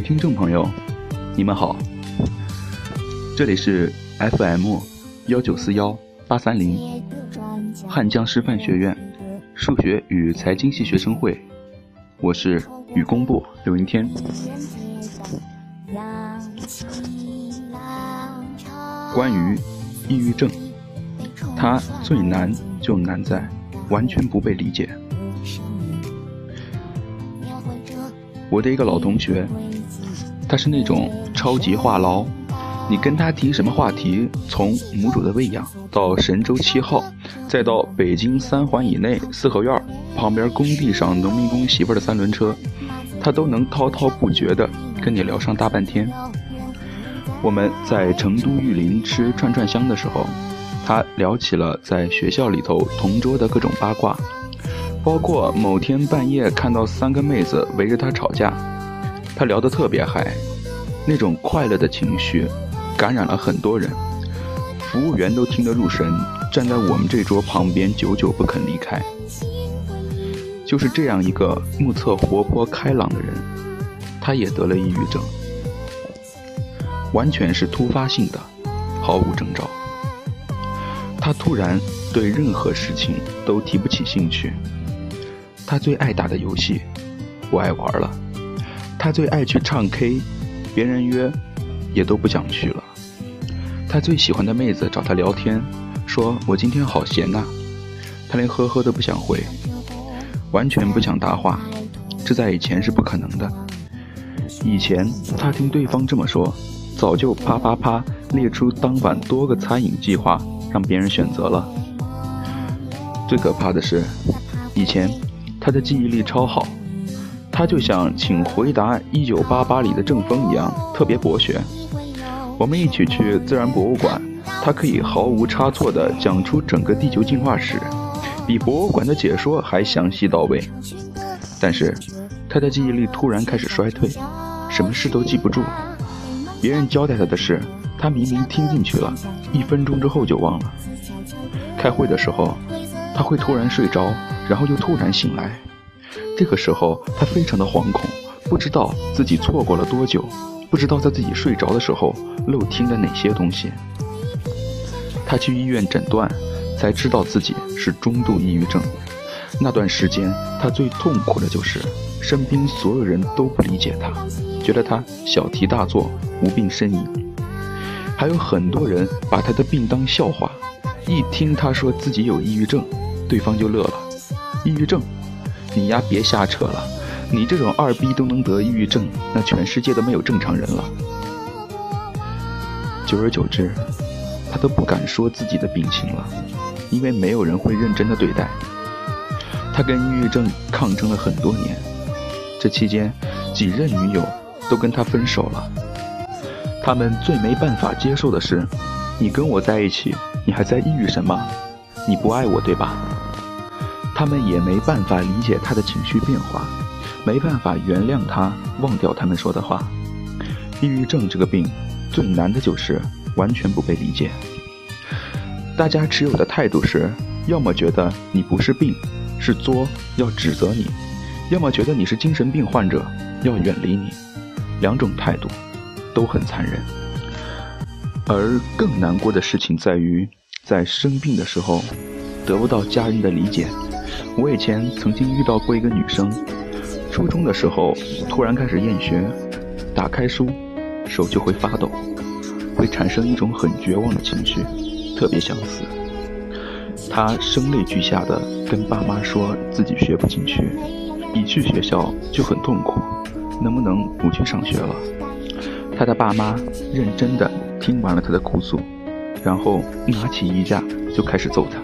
听众朋友，你们好，这里是 FM 幺九四幺八三零汉江师范学院数学与财经系学生会，我是雨公部刘云天。关于抑郁症，它最难就难在完全不被理解。我的一个老同学，他是那种超级话痨，你跟他提什么话题，从母乳的喂养到神舟七号，再到北京三环以内四合院旁边工地上农民工媳妇的三轮车，他都能滔滔不绝的跟你聊上大半天。我们在成都玉林吃串串香的时候，他聊起了在学校里头同桌的各种八卦。包括某天半夜看到三个妹子围着他吵架，他聊得特别嗨，那种快乐的情绪感染了很多人，服务员都听得入神，站在我们这桌旁边久久不肯离开。就是这样一个目测活泼开朗的人，他也得了抑郁症，完全是突发性的，毫无征兆。他突然对任何事情都提不起兴趣。他最爱打的游戏，不爱玩了；他最爱去唱 K，别人约，也都不想去了。他最喜欢的妹子找他聊天，说我今天好闲呐，他连呵呵都不想回，完全不想搭话。这在以前是不可能的。以前他听对方这么说，早就啪啪啪列出当晚多个餐饮计划，让别人选择了。最可怕的是，以前。他的记忆力超好，他就像《请回答一九八八》里的郑峰一样，特别博学。我们一起去自然博物馆，他可以毫无差错地讲出整个地球进化史，比博物馆的解说还详细到位。但是，他的记忆力突然开始衰退，什么事都记不住。别人交代他的事，他明明听进去了，一分钟之后就忘了。开会的时候，他会突然睡着。然后又突然醒来，这个时候他非常的惶恐，不知道自己错过了多久，不知道在自己睡着的时候漏听了哪些东西。他去医院诊断，才知道自己是中度抑郁症。那段时间他最痛苦的就是身边所有人都不理解他，觉得他小题大做、无病呻吟，还有很多人把他的病当笑话，一听他说自己有抑郁症，对方就乐了。抑郁症，你丫别瞎扯了，你这种二逼都能得抑郁症，那全世界都没有正常人了。久而久之，他都不敢说自己的病情了，因为没有人会认真的对待。他跟抑郁症抗争了很多年，这期间几任女友都跟他分手了。他们最没办法接受的是，你跟我在一起，你还在抑郁什么？你不爱我对吧？他们也没办法理解他的情绪变化，没办法原谅他，忘掉他们说的话。抑郁症这个病，最难的就是完全不被理解。大家持有的态度是：要么觉得你不是病，是作，要指责你；要么觉得你是精神病患者，要远离你。两种态度都很残忍。而更难过的事情在于，在生病的时候，得不到家人的理解。我以前曾经遇到过一个女生，初中的时候突然开始厌学，打开书，手就会发抖，会产生一种很绝望的情绪，特别想死。她声泪俱下的跟爸妈说自己学不进去，一去学校就很痛苦，能不能不去上学了？她的爸妈认真的听完了她的哭诉，然后拿起衣架就开始揍她。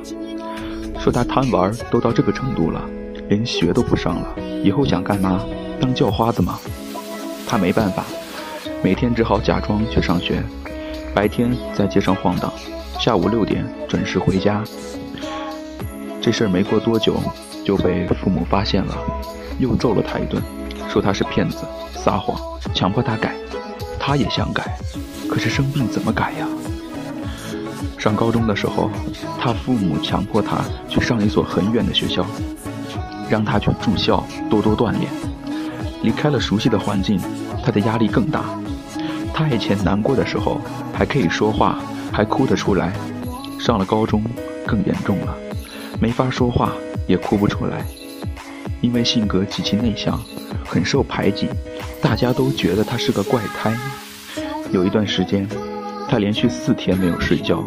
说他贪玩都到这个程度了，连学都不上了，以后想干嘛？当叫花子吗？他没办法，每天只好假装去上学，白天在街上晃荡，下午六点准时回家。这事儿没过多久就被父母发现了，又揍了他一顿，说他是骗子、撒谎，强迫他改。他也想改，可是生病怎么改呀？上高中的时候，他父母强迫他去上一所很远的学校，让他去住校多多锻炼。离开了熟悉的环境，他的压力更大。他以前难过的时候还可以说话，还哭得出来。上了高中更严重了，没法说话，也哭不出来。因为性格极其内向，很受排挤，大家都觉得他是个怪胎。有一段时间，他连续四天没有睡觉。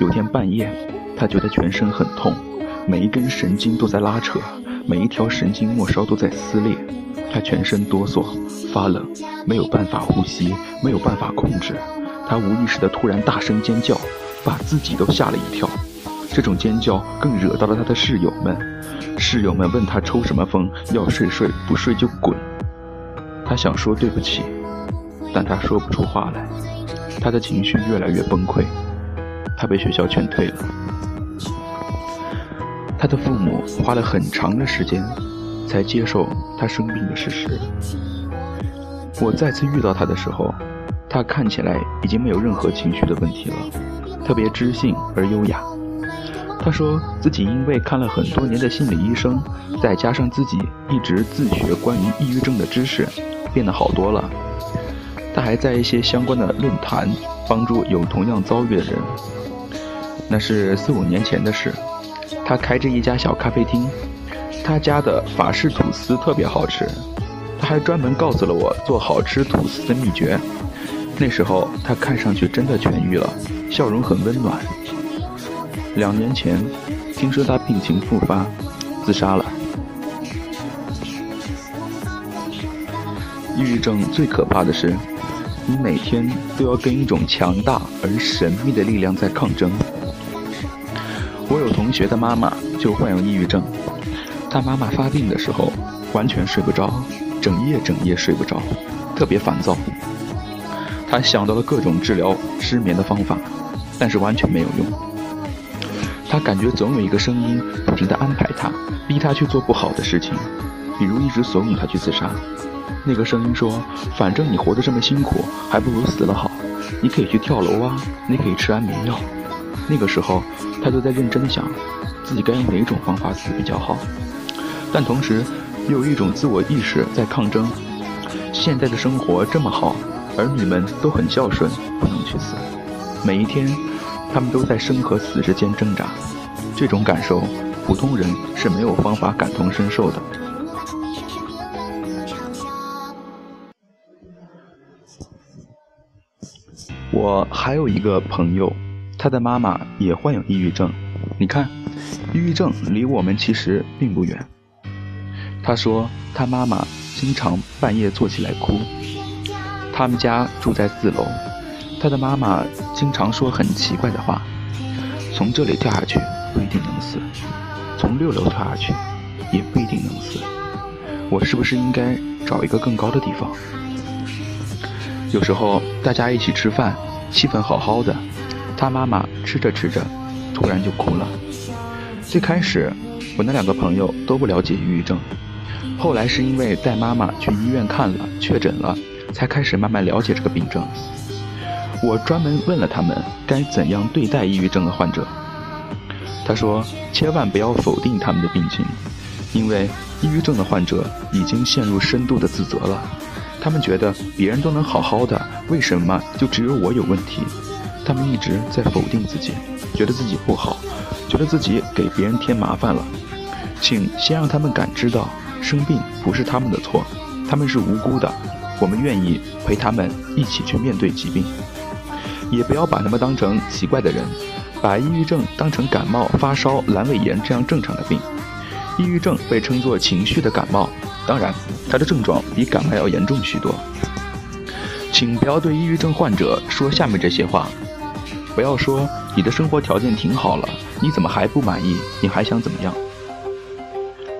有天半夜，他觉得全身很痛，每一根神经都在拉扯，每一条神经末梢都在撕裂。他全身哆嗦、发冷，没有办法呼吸，没有办法控制。他无意识的突然大声尖叫，把自己都吓了一跳。这种尖叫更惹到了他的室友们。室友们问他抽什么风，要睡睡，不睡就滚。他想说对不起，但他说不出话来。他的情绪越来越崩溃，他被学校劝退了。他的父母花了很长的时间，才接受他生病的事实。我再次遇到他的时候，他看起来已经没有任何情绪的问题了，特别知性而优雅。他说自己因为看了很多年的心理医生，再加上自己一直自学关于抑郁症的知识，变得好多了。他还在一些相关的论坛帮助有同样遭遇的人。那是四五年前的事。他开着一家小咖啡厅，他家的法式吐司特别好吃。他还专门告诉了我做好吃吐司的秘诀。那时候他看上去真的痊愈了，笑容很温暖。两年前，听说他病情复发，自杀了。抑郁症最可怕的是，你每天都要跟一种强大而神秘的力量在抗争。我有同学的妈妈就患有抑郁症，他妈妈发病的时候完全睡不着，整夜整夜睡不着，特别烦躁。他想到了各种治疗失眠的方法，但是完全没有用。他感觉总有一个声音不停地安排他，逼他去做不好的事情，比如一直怂恿他去自杀。那个声音说：“反正你活得这么辛苦，还不如死了好。你可以去跳楼啊，你可以吃安眠药。”那个时候，他就在认真地想，自己该用哪种方法死比较好。但同时，又有一种自我意识在抗争：现在的生活这么好，儿女们都很孝顺，不能去死。每一天。他们都在生和死之间挣扎，这种感受，普通人是没有方法感同身受的。我还有一个朋友，他的妈妈也患有抑郁症。你看，抑郁症离我们其实并不远。他说，他妈妈经常半夜坐起来哭。他们家住在四楼。他的妈妈经常说很奇怪的话：“从这里跳下去不一定能死，从六楼跳下去也不一定能死。我是不是应该找一个更高的地方？”有时候大家一起吃饭，气氛好好的，他妈妈吃着吃着，突然就哭了。最开始我那两个朋友都不了解抑郁症，后来是因为带妈妈去医院看了，确诊了，才开始慢慢了解这个病症。我专门问了他们该怎样对待抑郁症的患者。他说：“千万不要否定他们的病情，因为抑郁症的患者已经陷入深度的自责了。他们觉得别人都能好好的，为什么就只有我有问题？他们一直在否定自己，觉得自己不好，觉得自己给别人添麻烦了。请先让他们感知到，生病不是他们的错，他们是无辜的。我们愿意陪他们一起去面对疾病。”也不要把他们当成奇怪的人，把抑郁症当成感冒、发烧、阑尾炎这样正常的病。抑郁症被称作情绪的感冒，当然，他的症状比感冒要严重许多。请不要对抑郁症患者说下面这些话：不要说你的生活条件挺好了，你怎么还不满意？你还想怎么样？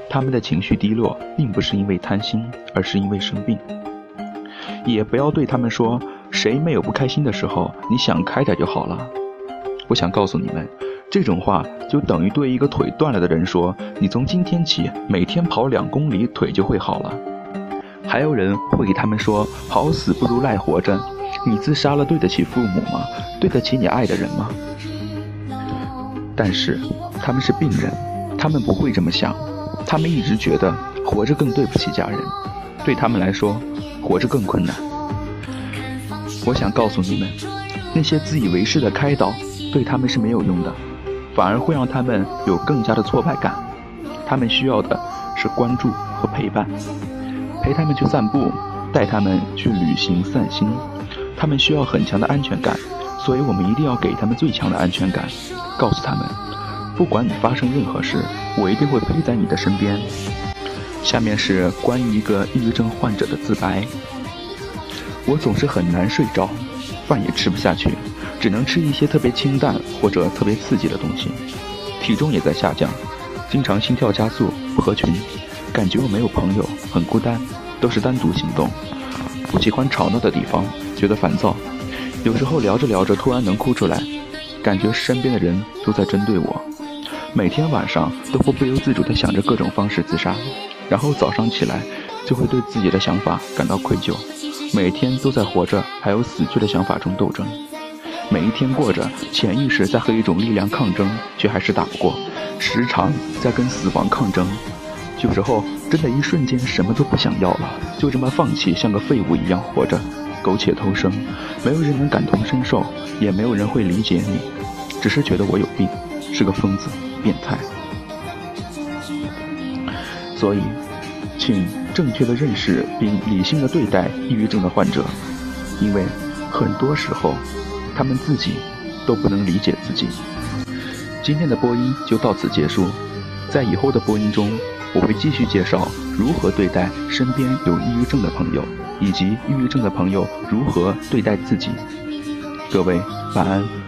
他们的情绪低落，并不是因为贪心，而是因为生病。也不要对他们说。谁没有不开心的时候？你想开点就好了。我想告诉你们，这种话就等于对一个腿断了的人说：“你从今天起每天跑两公里，腿就会好了。”还有人会给他们说：“好死不如赖活着。”你自杀了，对得起父母吗？对得起你爱的人吗？但是他们是病人，他们不会这么想。他们一直觉得活着更对不起家人。对他们来说。活着更困难。我想告诉你们，那些自以为是的开导，对他们是没有用的，反而会让他们有更加的挫败感。他们需要的是关注和陪伴，陪他们去散步，带他们去旅行散心。他们需要很强的安全感，所以我们一定要给他们最强的安全感，告诉他们，不管你发生任何事，我一定会陪在你的身边。下面是关于一个抑郁症患者的自白。我总是很难睡着，饭也吃不下去，只能吃一些特别清淡或者特别刺激的东西，体重也在下降，经常心跳加速，不合群，感觉我没有朋友，很孤单，都是单独行动，不喜欢吵闹的地方，觉得烦躁，有时候聊着聊着突然能哭出来，感觉身边的人都在针对我，每天晚上都会不由自主地想着各种方式自杀，然后早上起来就会对自己的想法感到愧疚。每天都在活着还有死去的想法中斗争，每一天过着，潜意识在和一种力量抗争，却还是打不过，时常在跟死亡抗争。有时候真的，一瞬间什么都不想要了，就这么放弃，像个废物一样活着，苟且偷生，没有人能感同身受，也没有人会理解你，只是觉得我有病，是个疯子、变态。所以。请正确的认识并理性的对待抑郁症的患者，因为很多时候他们自己都不能理解自己。今天的播音就到此结束，在以后的播音中，我会继续介绍如何对待身边有抑郁症的朋友，以及抑郁症的朋友如何对待自己。各位晚安。